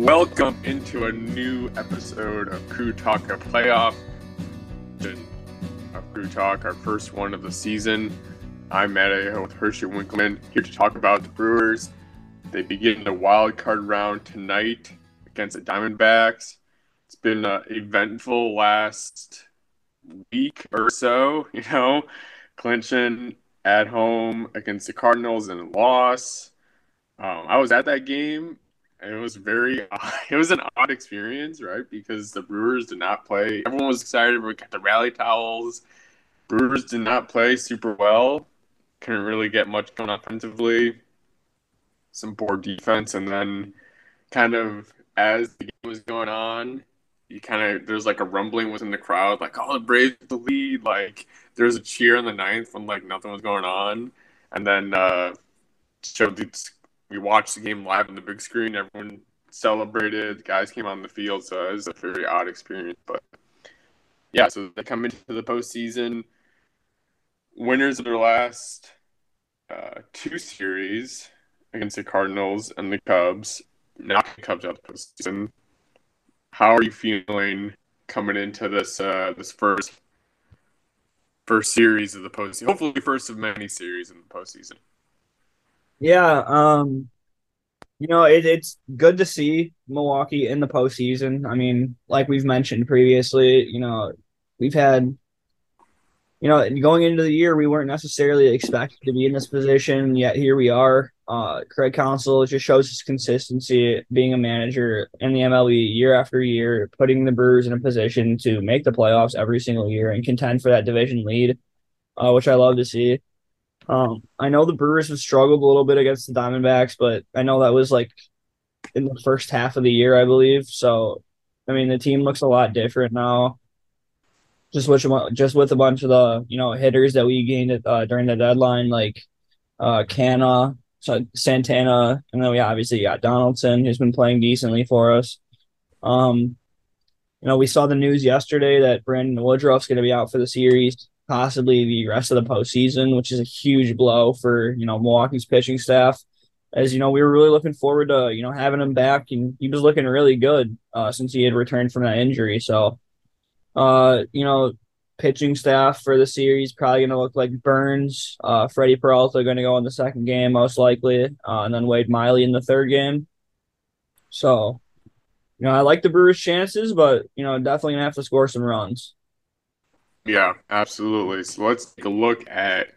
Welcome into a new episode of Crew Talk, a playoff of Crew Talk, our first one of the season. I'm Matt Aho with Hershey Winkleman here to talk about the Brewers. They begin the wild card round tonight against the Diamondbacks. It's been an eventful last week or so, you know, clinching at home against the Cardinals and a loss. Um, I was at that game it was very it was an odd experience right? Because the brewers did not play everyone was excited we got the rally towels. Brewers did not play super well couldn't really get much going offensively. Some poor defense and then kind of as the game was going on you kind of there's like a rumbling within the crowd like oh the braves the lead like there's a cheer in the ninth when like nothing was going on. And then uh showed these we watched the game live on the big screen. Everyone celebrated. Guys came on the field, so it was a very odd experience. But yeah, so they come into the postseason, winners of their last uh, two series against the Cardinals and the Cubs. Not the Cubs out the postseason. How are you feeling coming into this uh, this first first series of the postseason? Hopefully, first of many series in the postseason. Yeah, um, you know, it, it's good to see Milwaukee in the postseason. I mean, like we've mentioned previously, you know, we've had, you know, going into the year, we weren't necessarily expected to be in this position, yet here we are. Uh, Craig Counsell just shows his consistency being a manager in the MLB year after year, putting the Brewers in a position to make the playoffs every single year and contend for that division lead, uh, which I love to see. Um, I know the Brewers have struggled a little bit against the Diamondbacks, but I know that was like in the first half of the year, I believe. So, I mean, the team looks a lot different now. Just with just with a bunch of the you know hitters that we gained uh, during the deadline, like uh, Canha, so Santana, and then we obviously got Donaldson, who's been playing decently for us. Um, you know, we saw the news yesterday that Brandon Woodruff's going to be out for the series possibly the rest of the postseason, which is a huge blow for you know Milwaukee's pitching staff. As you know, we were really looking forward to you know having him back, and he was looking really good uh, since he had returned from that injury. So, uh, you know, pitching staff for the series probably going to look like Burns, uh, Freddie Peralta going to go in the second game most likely, uh, and then Wade Miley in the third game. So, you know, I like the Brewers' chances, but you know, definitely gonna have to score some runs. Yeah, absolutely. So let's take a look at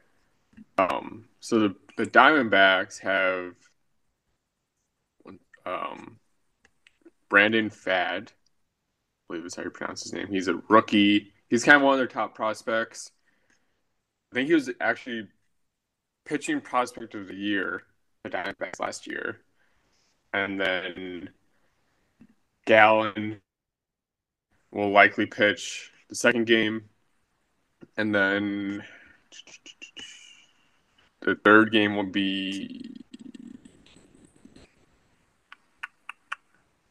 um so the, the Diamondbacks have um Brandon Pfaadt, I believe is how you pronounce his name. He's a rookie. He's kind of one of their top prospects. I think he was actually pitching prospect of the year, the Diamondbacks last year. And then Gallen will likely pitch the second game and then the third game will be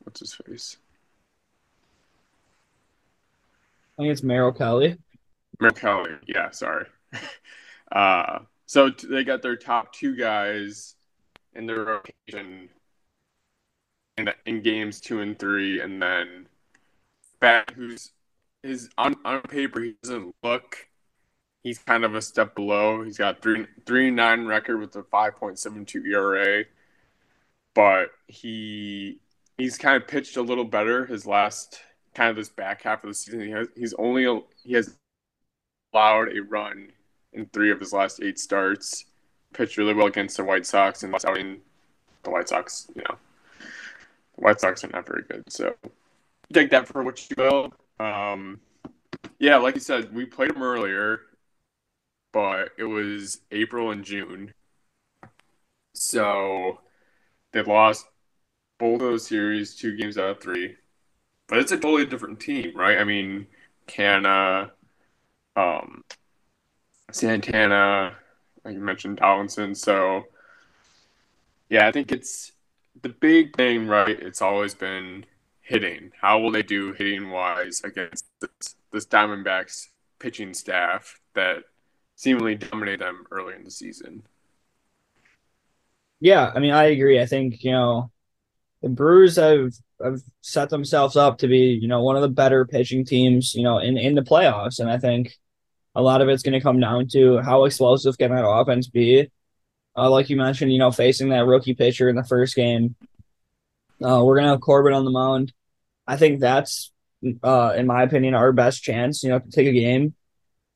what's his face? I think it's Merrill Kelly. Merrill Kelly, yeah, sorry. Uh, so t- they got their top two guys in their rotation in, in games two and three, and then Pfaadt, who's his on, on paper he doesn't look he's kind of a step below. He's got three three nine record with a five point seven two ERA, but he he's kind of pitched a little better his last kind of this back half of the season. He has he's only he has allowed a run in three of his last eight starts. Pitched really well against the White Sox and last outing. The White Sox, you know, the White Sox are not very good. So take that for what you will. Um, yeah, like you said, we played him earlier but it was April and June. So they lost both those series, two games out of three. But it's a totally different team, right? I mean, Canha, um, Santana, like you mentioned, Donaldson. So, yeah, I think it's the big thing, right? It's always been hitting. How will they do hitting wise against this, this Diamondbacks pitching staff that seemingly dominate them early in the season. Yeah, I mean, I agree. I think you know the Brewers have have set themselves up to be, you know, one of the better pitching teams, you know, in in the playoffs, and I think a lot of it's going to come down to how explosive can that offense be. Uh, like you mentioned, you know, facing that rookie pitcher in the first game, uh, we're gonna have Corbin on the mound. I think that's, uh, in my opinion, our best chance. You know, to take a game,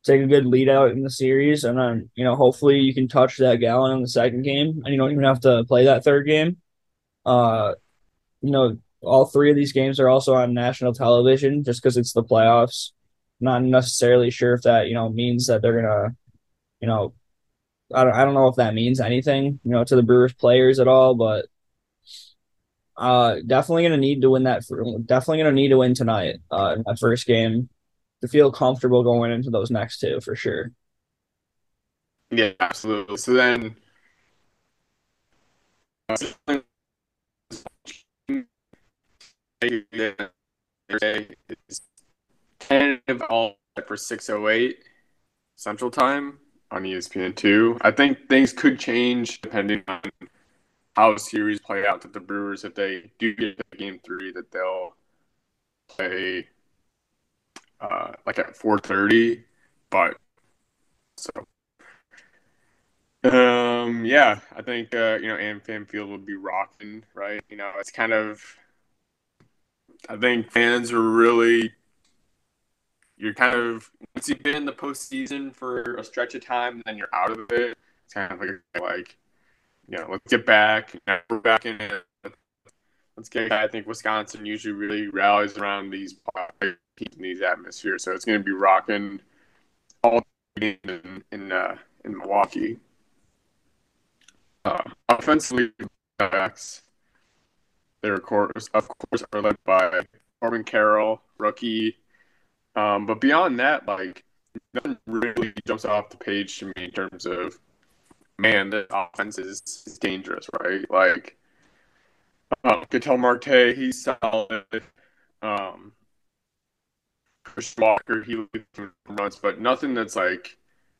take a good lead out in the series, and then you know, hopefully you can touch that Gallen in the second game, and you don't even have to play that third game. Uh, you know, all three of these games are also on national television just because it's the playoffs. Not necessarily sure if that you know means that they're gonna, you know, I don't I don't know if that means anything you know to the Brewers players at all, but uh, definitely gonna need to win that. Definitely gonna need to win tonight uh, in that first game to feel comfortable going into those next two for sure. Yeah, absolutely. So then, uh, is kind of all for 608 Central Time on ESPN two. I think things could change depending on how the series play out. That the Brewers, if they do get to game three, that they'll play uh, like at four thirty. But so um yeah, I think uh, you know AmFam Field would be rocking, right? You know, it's kind of I think fans are really you're kind of once you've been in the postseason for a stretch of time, then you're out of it. It's kind of like like you know, let's get back. You know, we're back in it. Let's get. I think Wisconsin usually really rallies around these in these atmospheres, so it's going to be rocking all in in uh, in Milwaukee. Uh, offensively, backs they of course, of course, are led by Corbin Carroll, rookie. Um, but beyond that, like nothing really jumps off the page to me in terms of man, the offense is, is dangerous, right? Like um, Ketel Marte, he's solid. Um, Christian Walker, he runs, but nothing that's like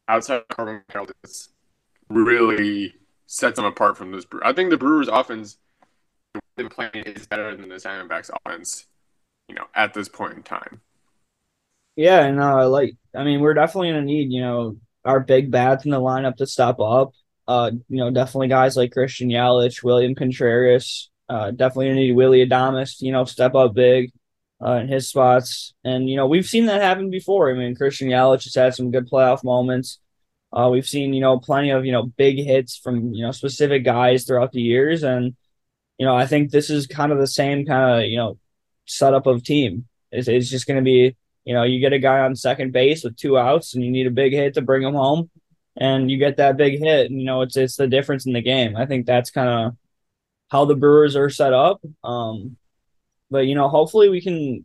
outside of Corbin Carroll that's really sets them apart from this. I think the Brewers' offense been playing is better than the Diamondbacks offense, you know, at this point in time. Yeah, and uh, like I mean, we're definitely gonna need you know our big bats in the lineup to step up. Uh, you know, definitely guys like Christian Yelich, William Contreras. Uh, definitely need Willie Adames, you know, step up big uh, in his spots. And you know, we've seen that happen before. I mean, Christian Yelich has had some good playoff moments. Uh, we've seen you know plenty of you know big hits from you know specific guys throughout the years, and you know, I think this is kind of the same kind of, you know, setup of team. It's, it's just going to be, you know, you get a guy on second base with two outs and you need a big hit to bring him home and you get that big hit. And, you know, it's, it's the difference in the game. I think that's kind of how the Brewers are set up. Um, but, you know, hopefully we can,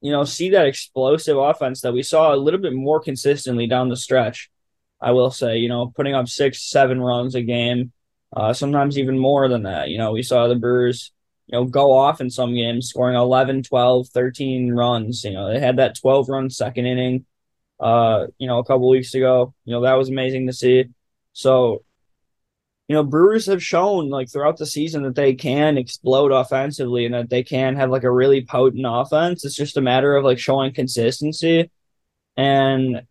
you know, see that explosive offense that we saw a little bit more consistently down the stretch. I will say, you know, putting up six, seven runs a game, uh, sometimes even more than that. You know, we saw the Brewers, you know, go off in some games, scoring 11, 12, 13 runs. You know, they had that 12 run second inning, uh, you know, a couple weeks ago. You know, that was amazing to see. So, you know, Brewers have shown like throughout the season that they can explode offensively and that they can have like a really potent offense. It's just a matter of like showing consistency. And,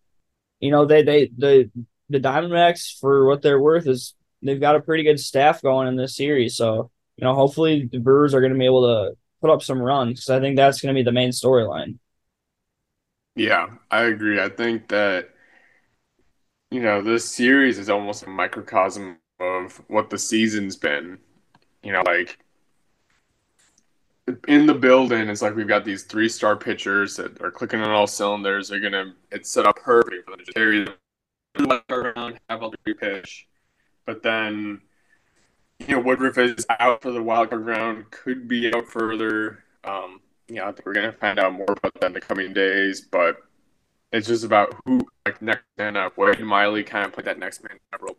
you know, they, they, the, the Diamondbacks, for what they're worth, is they've got a pretty good staff going in this series. So, you know, hopefully the Brewers are going to be able to put up some runs because I think that's going to be the main storyline. Yeah, I agree. I think that, you know, this series is almost a microcosm of what the season's been. You know, like in the building, it's like we've got these three star pitchers that are clicking on all cylinders. They're gonna it's set up perfect for them to just carry the around, have all the pitch. But then, you know, Woodruff is out for the wild card round, could be out further. Um, yeah, I think we're gonna find out more about that in the coming days. But it's just about who like next man up. Wade Miley kind of played that next man up role.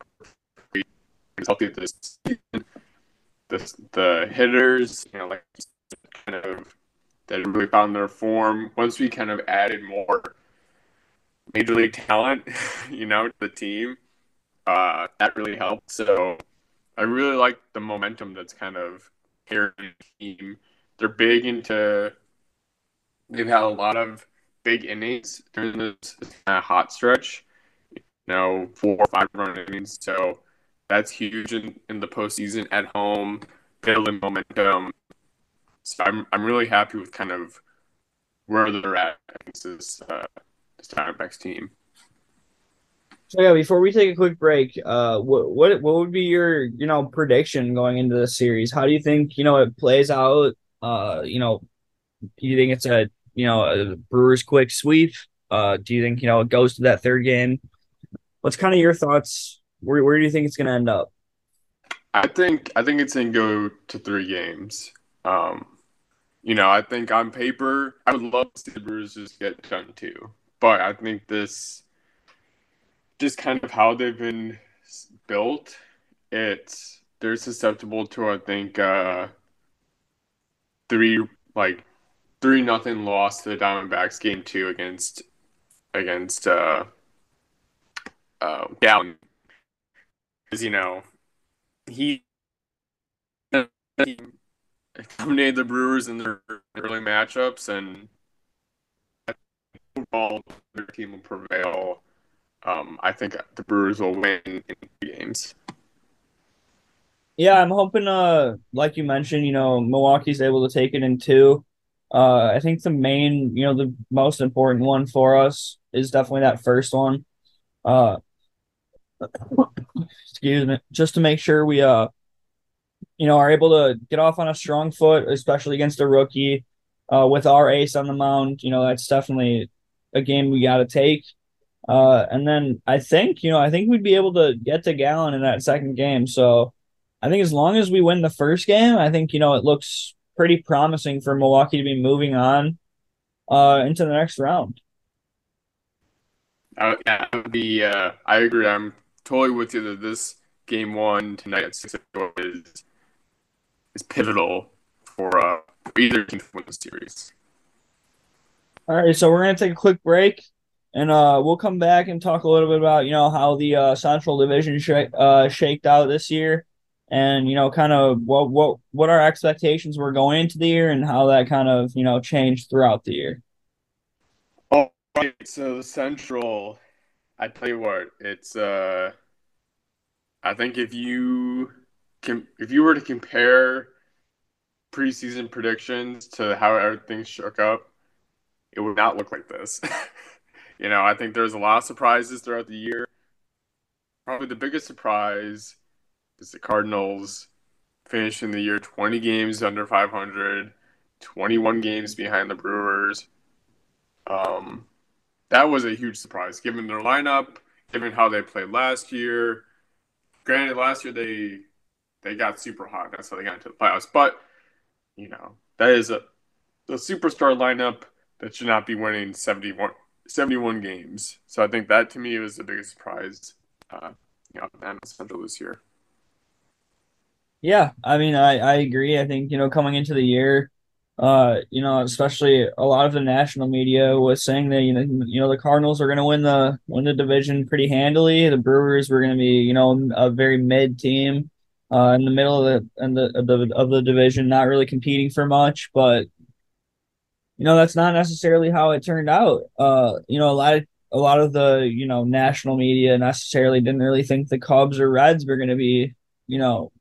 Healthy this season. The the hitters, you know, like kind of that really found their form. Once we kind of added more major league talent, you know, to the team, uh, that really helped. So I really like the momentum that's kind of carrying the team. They're big into. They've had a lot of big innings during this kind of hot stretch. You know, four or five run innings. So that's huge in, in the postseason at home, building momentum. So I'm I'm really happy with kind of where they're at against this uh, this Diamondbacks team. So yeah, before we take a quick break, uh, what what what would be your you know prediction going into the series? How do you think you know it plays out? Uh, you know, do you think it's a you know a Brewers quick sweep? Uh, do you think you know it goes to that third game? What's kind of your thoughts? Where where do you think it's going to end up? I think I think it's going to go to three games. Um, you know, I think on paper, I would love to see the Brewers just get done too, but I think this just kind of how they've been built, it's they're susceptible to I think uh, three like three nothing loss to the Diamondbacks game two against against uh, uh, Down because you know he, dominated the Brewers in their early matchups and overall their team will prevail um, I think the Brewers will win in games. Yeah, I'm hoping. Uh, like you mentioned, you know, Milwaukee's able to take it in two. Uh, I think the main, you know, the most important one for us is definitely that first one. Uh, excuse me, just to make sure we, uh, you know, are able to get off on a strong foot, especially against a rookie. Uh, with our ace on the mound, you know, that's definitely a game we got to take. Uh, and then I think, you know, I think we'd be able to get to Gallen in that second game. So I think as long as we win the first game, I think, you know, it looks pretty promising for Milwaukee to be moving on uh, into the next round. Uh, yeah, the uh, I agree. I'm totally with you that this game one tonight at six is is pivotal for uh, either team to win the series. All right, so we're gonna take a quick break. And uh, we'll come back and talk a little bit about you know how the uh, Central Division sh- uh, shaked out this year, and you know kind of what what what our expectations were going into the year, and how that kind of you know changed throughout the year. All right. So the Central, I tell you what, it's uh, I think if you can, if you were to compare preseason predictions to how everything shook up, it would not look like this. You know, I think there's a lot of surprises throughout the year. Probably the biggest surprise is the Cardinals finishing the year 20 games under 500, 21 games behind the Brewers. Um, that was a huge surprise given their lineup, given how they played last year. Granted, last year they they got super hot. That's how they got into the playoffs. But you know that is a the superstar lineup that should not be winning 71 71 games. So I think that to me was the biggest surprise, uh, you know, NL Central this year. Yeah, I mean, I, I agree. I think, you know, coming into the year, uh, you know, especially a lot of the national media was saying that, you know, you know, the Cardinals are going to win the, win the division pretty handily. The Brewers were going to be, you know, a very mid team, uh, in the middle of the, and the, of the, of the division, not really competing for much, but you know that's not necessarily how it turned out. Uh, you know, a lot of a lot of the you know national media necessarily didn't really think the Cubs or Reds were going to be you know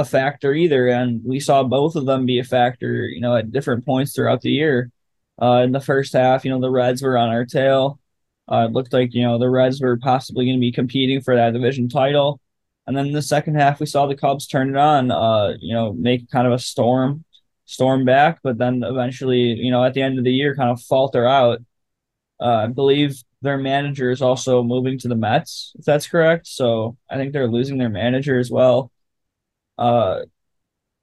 a factor either, and we saw both of them be a factor. You know, at different points throughout the year. Uh, in the first half, you know, the Reds were on our tail. Uh, it looked like you know the Reds were possibly going to be competing for that division title. And then in the second half, we saw the Cubs turn it on. Uh, you know, make kind of a storm storm back, but then eventually, you know, at the end of the year, kind of falter out. Uh, I believe their manager is also moving to the Mets, if that's correct. So I think they're losing their manager as well. Uh,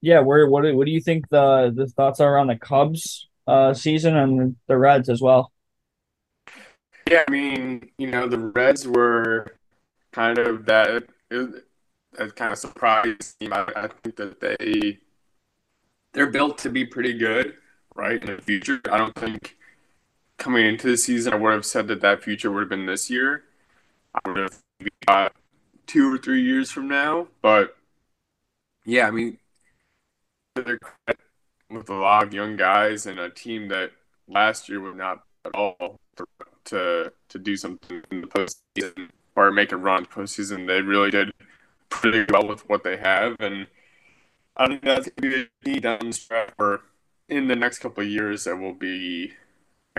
yeah, where what do, what do you think the the thoughts are on the Cubs uh, season and the Reds as well? Yeah, I mean, you know, the Reds were kind of that, that kind of surprise team. I, I think that they they're built to be pretty good, right? In the future, I don't think coming into the season, I would have said that that future would have been this year. I would have got two or three years from now, but yeah, I mean, with a lot of young guys and a team that last year was not at all to to do something in the postseason or make a run postseason. They really did pretty well with what they have, and I think that's going to be down the stretch for in the next couple of years that will be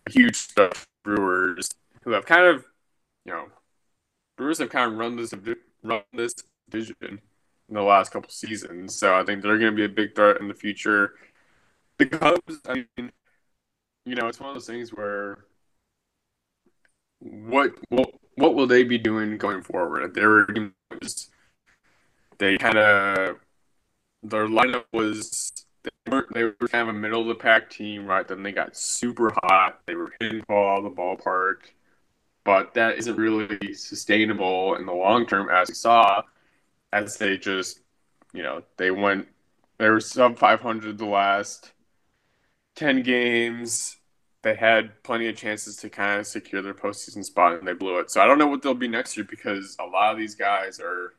a huge stuff Brewers who have kind of, you know, Brewers have kind of run this run this division in the last couple seasons. So I think they're going to be a big threat in the future. The Cubs, I mean, you know, it's one of those things where what what what will they be doing going forward? They were they kind of their lineup was they were they were kind of a middle of the pack team, right? Then they got super hot. They were hitting ball the ballpark, but that isn't really sustainable in the long term, as we saw, as they just you know they went they were sub 500 the last 10 games they had plenty of chances to kind of secure their postseason spot and they blew it. So I don't know what they'll be next year because a lot of these guys are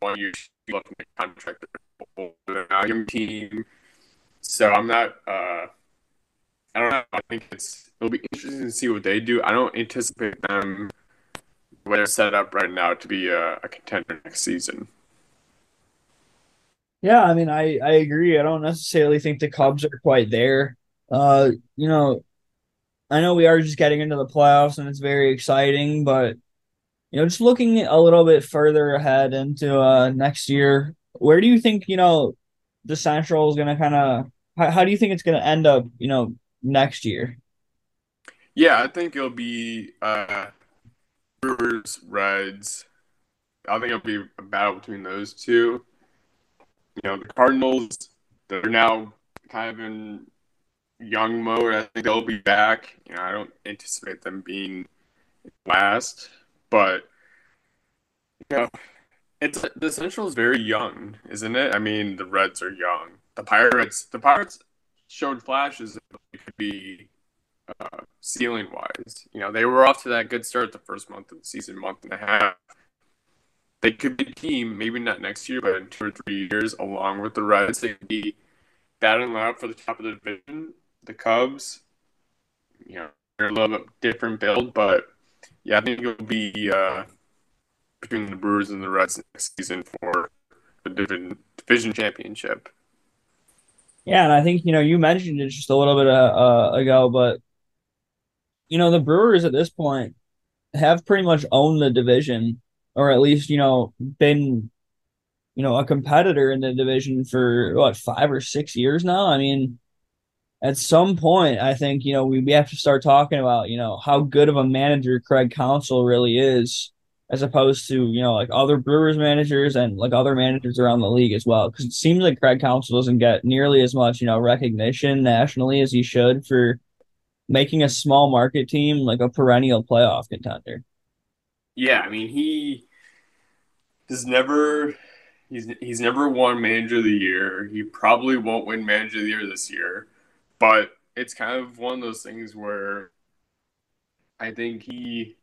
one year looking at contract. Young team. So I'm not uh I don't know. I think it's it'll be interesting to see what they do. I don't anticipate them where they're set up right now to be a, a contender next season. Yeah, I mean, I I agree. I don't necessarily think the Cubs are quite there. Uh, you know, I know we are just getting into the playoffs and it's very exciting, but you know, just looking a little bit further ahead into uh, next year, where do you think you know the Central is going to kind of? How, how do you think it's going to end up? You know, next year. Yeah, I think it'll be uh, Brewers, Reds. I think it'll be a battle between those two. You know, the Cardinals, they're now kind of in young mode. I think they'll be back. You know, I don't anticipate them being last, but you know, it's the Central is very young, isn't it? I mean, the Reds are young. The Pirates, the Pirates showed flashes they could be ceiling wise. You know, they were off to that good start the first month of the season, month and a half. They could be a team, maybe not next year, but in two or three years, along with the Reds, they could be battling out for the top of the division the Cubs. You know, they're a little bit different build, but yeah, I think it'll be uh, between the Brewers and the Reds next season for the division division championship. Yeah, and I think you know you mentioned it just a little bit uh, uh, ago, but you know the Brewers at this point have pretty much owned the division, or at least you know been you know a competitor in the division for what five or six years now. I mean, at some point, I think, you know, we, we have to start talking about, you know, how good of a manager Craig Counsell really is, as opposed to, you know, like other Brewers managers and like other managers around the league as well. Because it seems like Craig Counsell doesn't get nearly as much, you know, recognition nationally as he should for making a small market team like a perennial playoff contender. Yeah, I mean, he has never. He's, he's never won manager of the year. He probably won't win manager of the year this year but it's kind of one of those things where I think he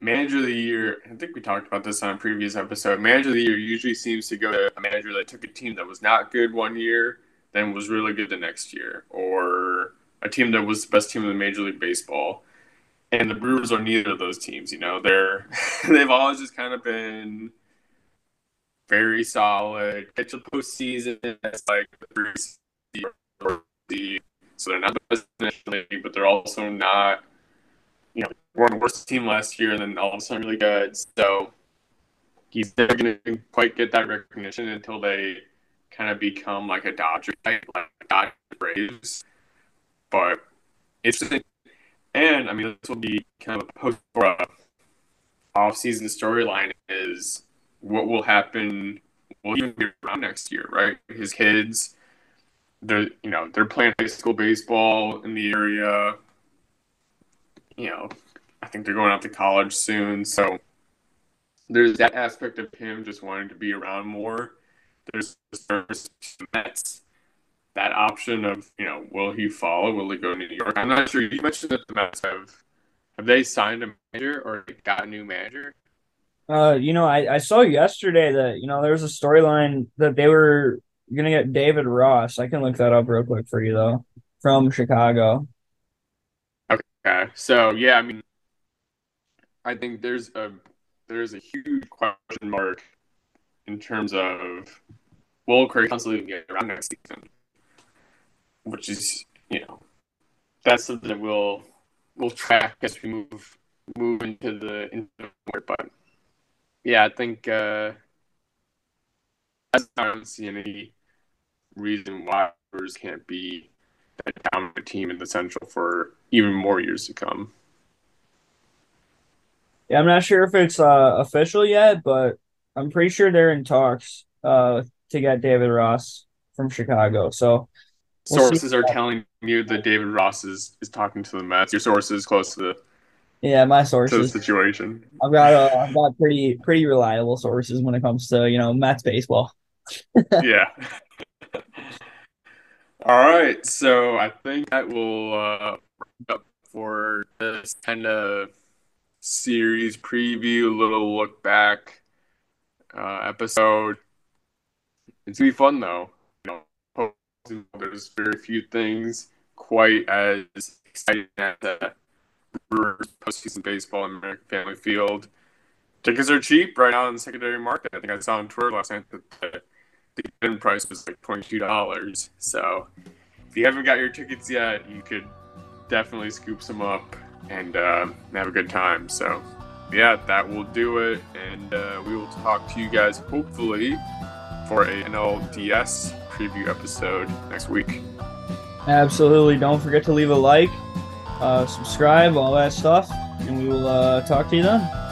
manager of the year. I think we talked about this on a previous episode. Manager of the year usually seems to go to a manager that took a team that was not good one year, then was really good the next year, or a team that was the best team in the Major League Baseball. And the Brewers are neither of those teams. You know, they're they've always just kind of been very solid. Get to postseason, it's like the so they're not the best nationally, but they're also not, you know, we're the worst team last year, and then all of a sudden really good. So he's never going to quite get that recognition until they kind of become like a Dodger type, like Dodger Braves. But it's and I mean this will be kind of a post off-season storyline is what will happen. Will even be around next year, right? His kids they're you know they're playing high school baseball in the area. You know, I think they're going out to college soon, so there's that aspect of him just wanting to be around more. There's the Mets, that option of you know will he follow? Will he go to New York? I'm not sure. You mentioned that the Mets have have they signed a manager or got a new manager? Uh, you know, I, I saw yesterday that you know there was a storyline that they were gonna get David Ross. I can look that up real quick for you though, from Chicago. Okay, so yeah, I mean, I think there's a there's a huge question mark in terms of will Craig Counsell get around next season, which is you know that's something that we'll we'll track as we move move into the into the but yeah, I think uh, I don't see any reason why Brewers can't be a dominant team in the Central for even more years to come. Yeah, I'm not sure if it's uh, official yet, but I'm pretty sure they're in talks uh, to get David Ross from Chicago. So sources are telling you that David Ross is, is talking to the Mets. Your sources close to the yeah, my sources to the situation. I've got uh, I've got pretty pretty reliable sources when it comes to you know Mets baseball. yeah. All right, so I think that will uh, up for this kind of series preview, little look back uh, episode. It's gonna be fun though. There's very few things quite as exciting as the Brewers postseason baseball in American Family Field. Tickets are cheap right now in the secondary market. I think I saw on Twitter last night that the, the price was like twenty two dollars. So if you haven't got your tickets yet, you could definitely scoop some up and uh, have a good time. So yeah, that will do it, and uh, we will talk to you guys hopefully for a NLDS preview episode next week. Absolutely. Don't forget to leave a like, uh, subscribe, all that stuff, and we will uh, talk to you then.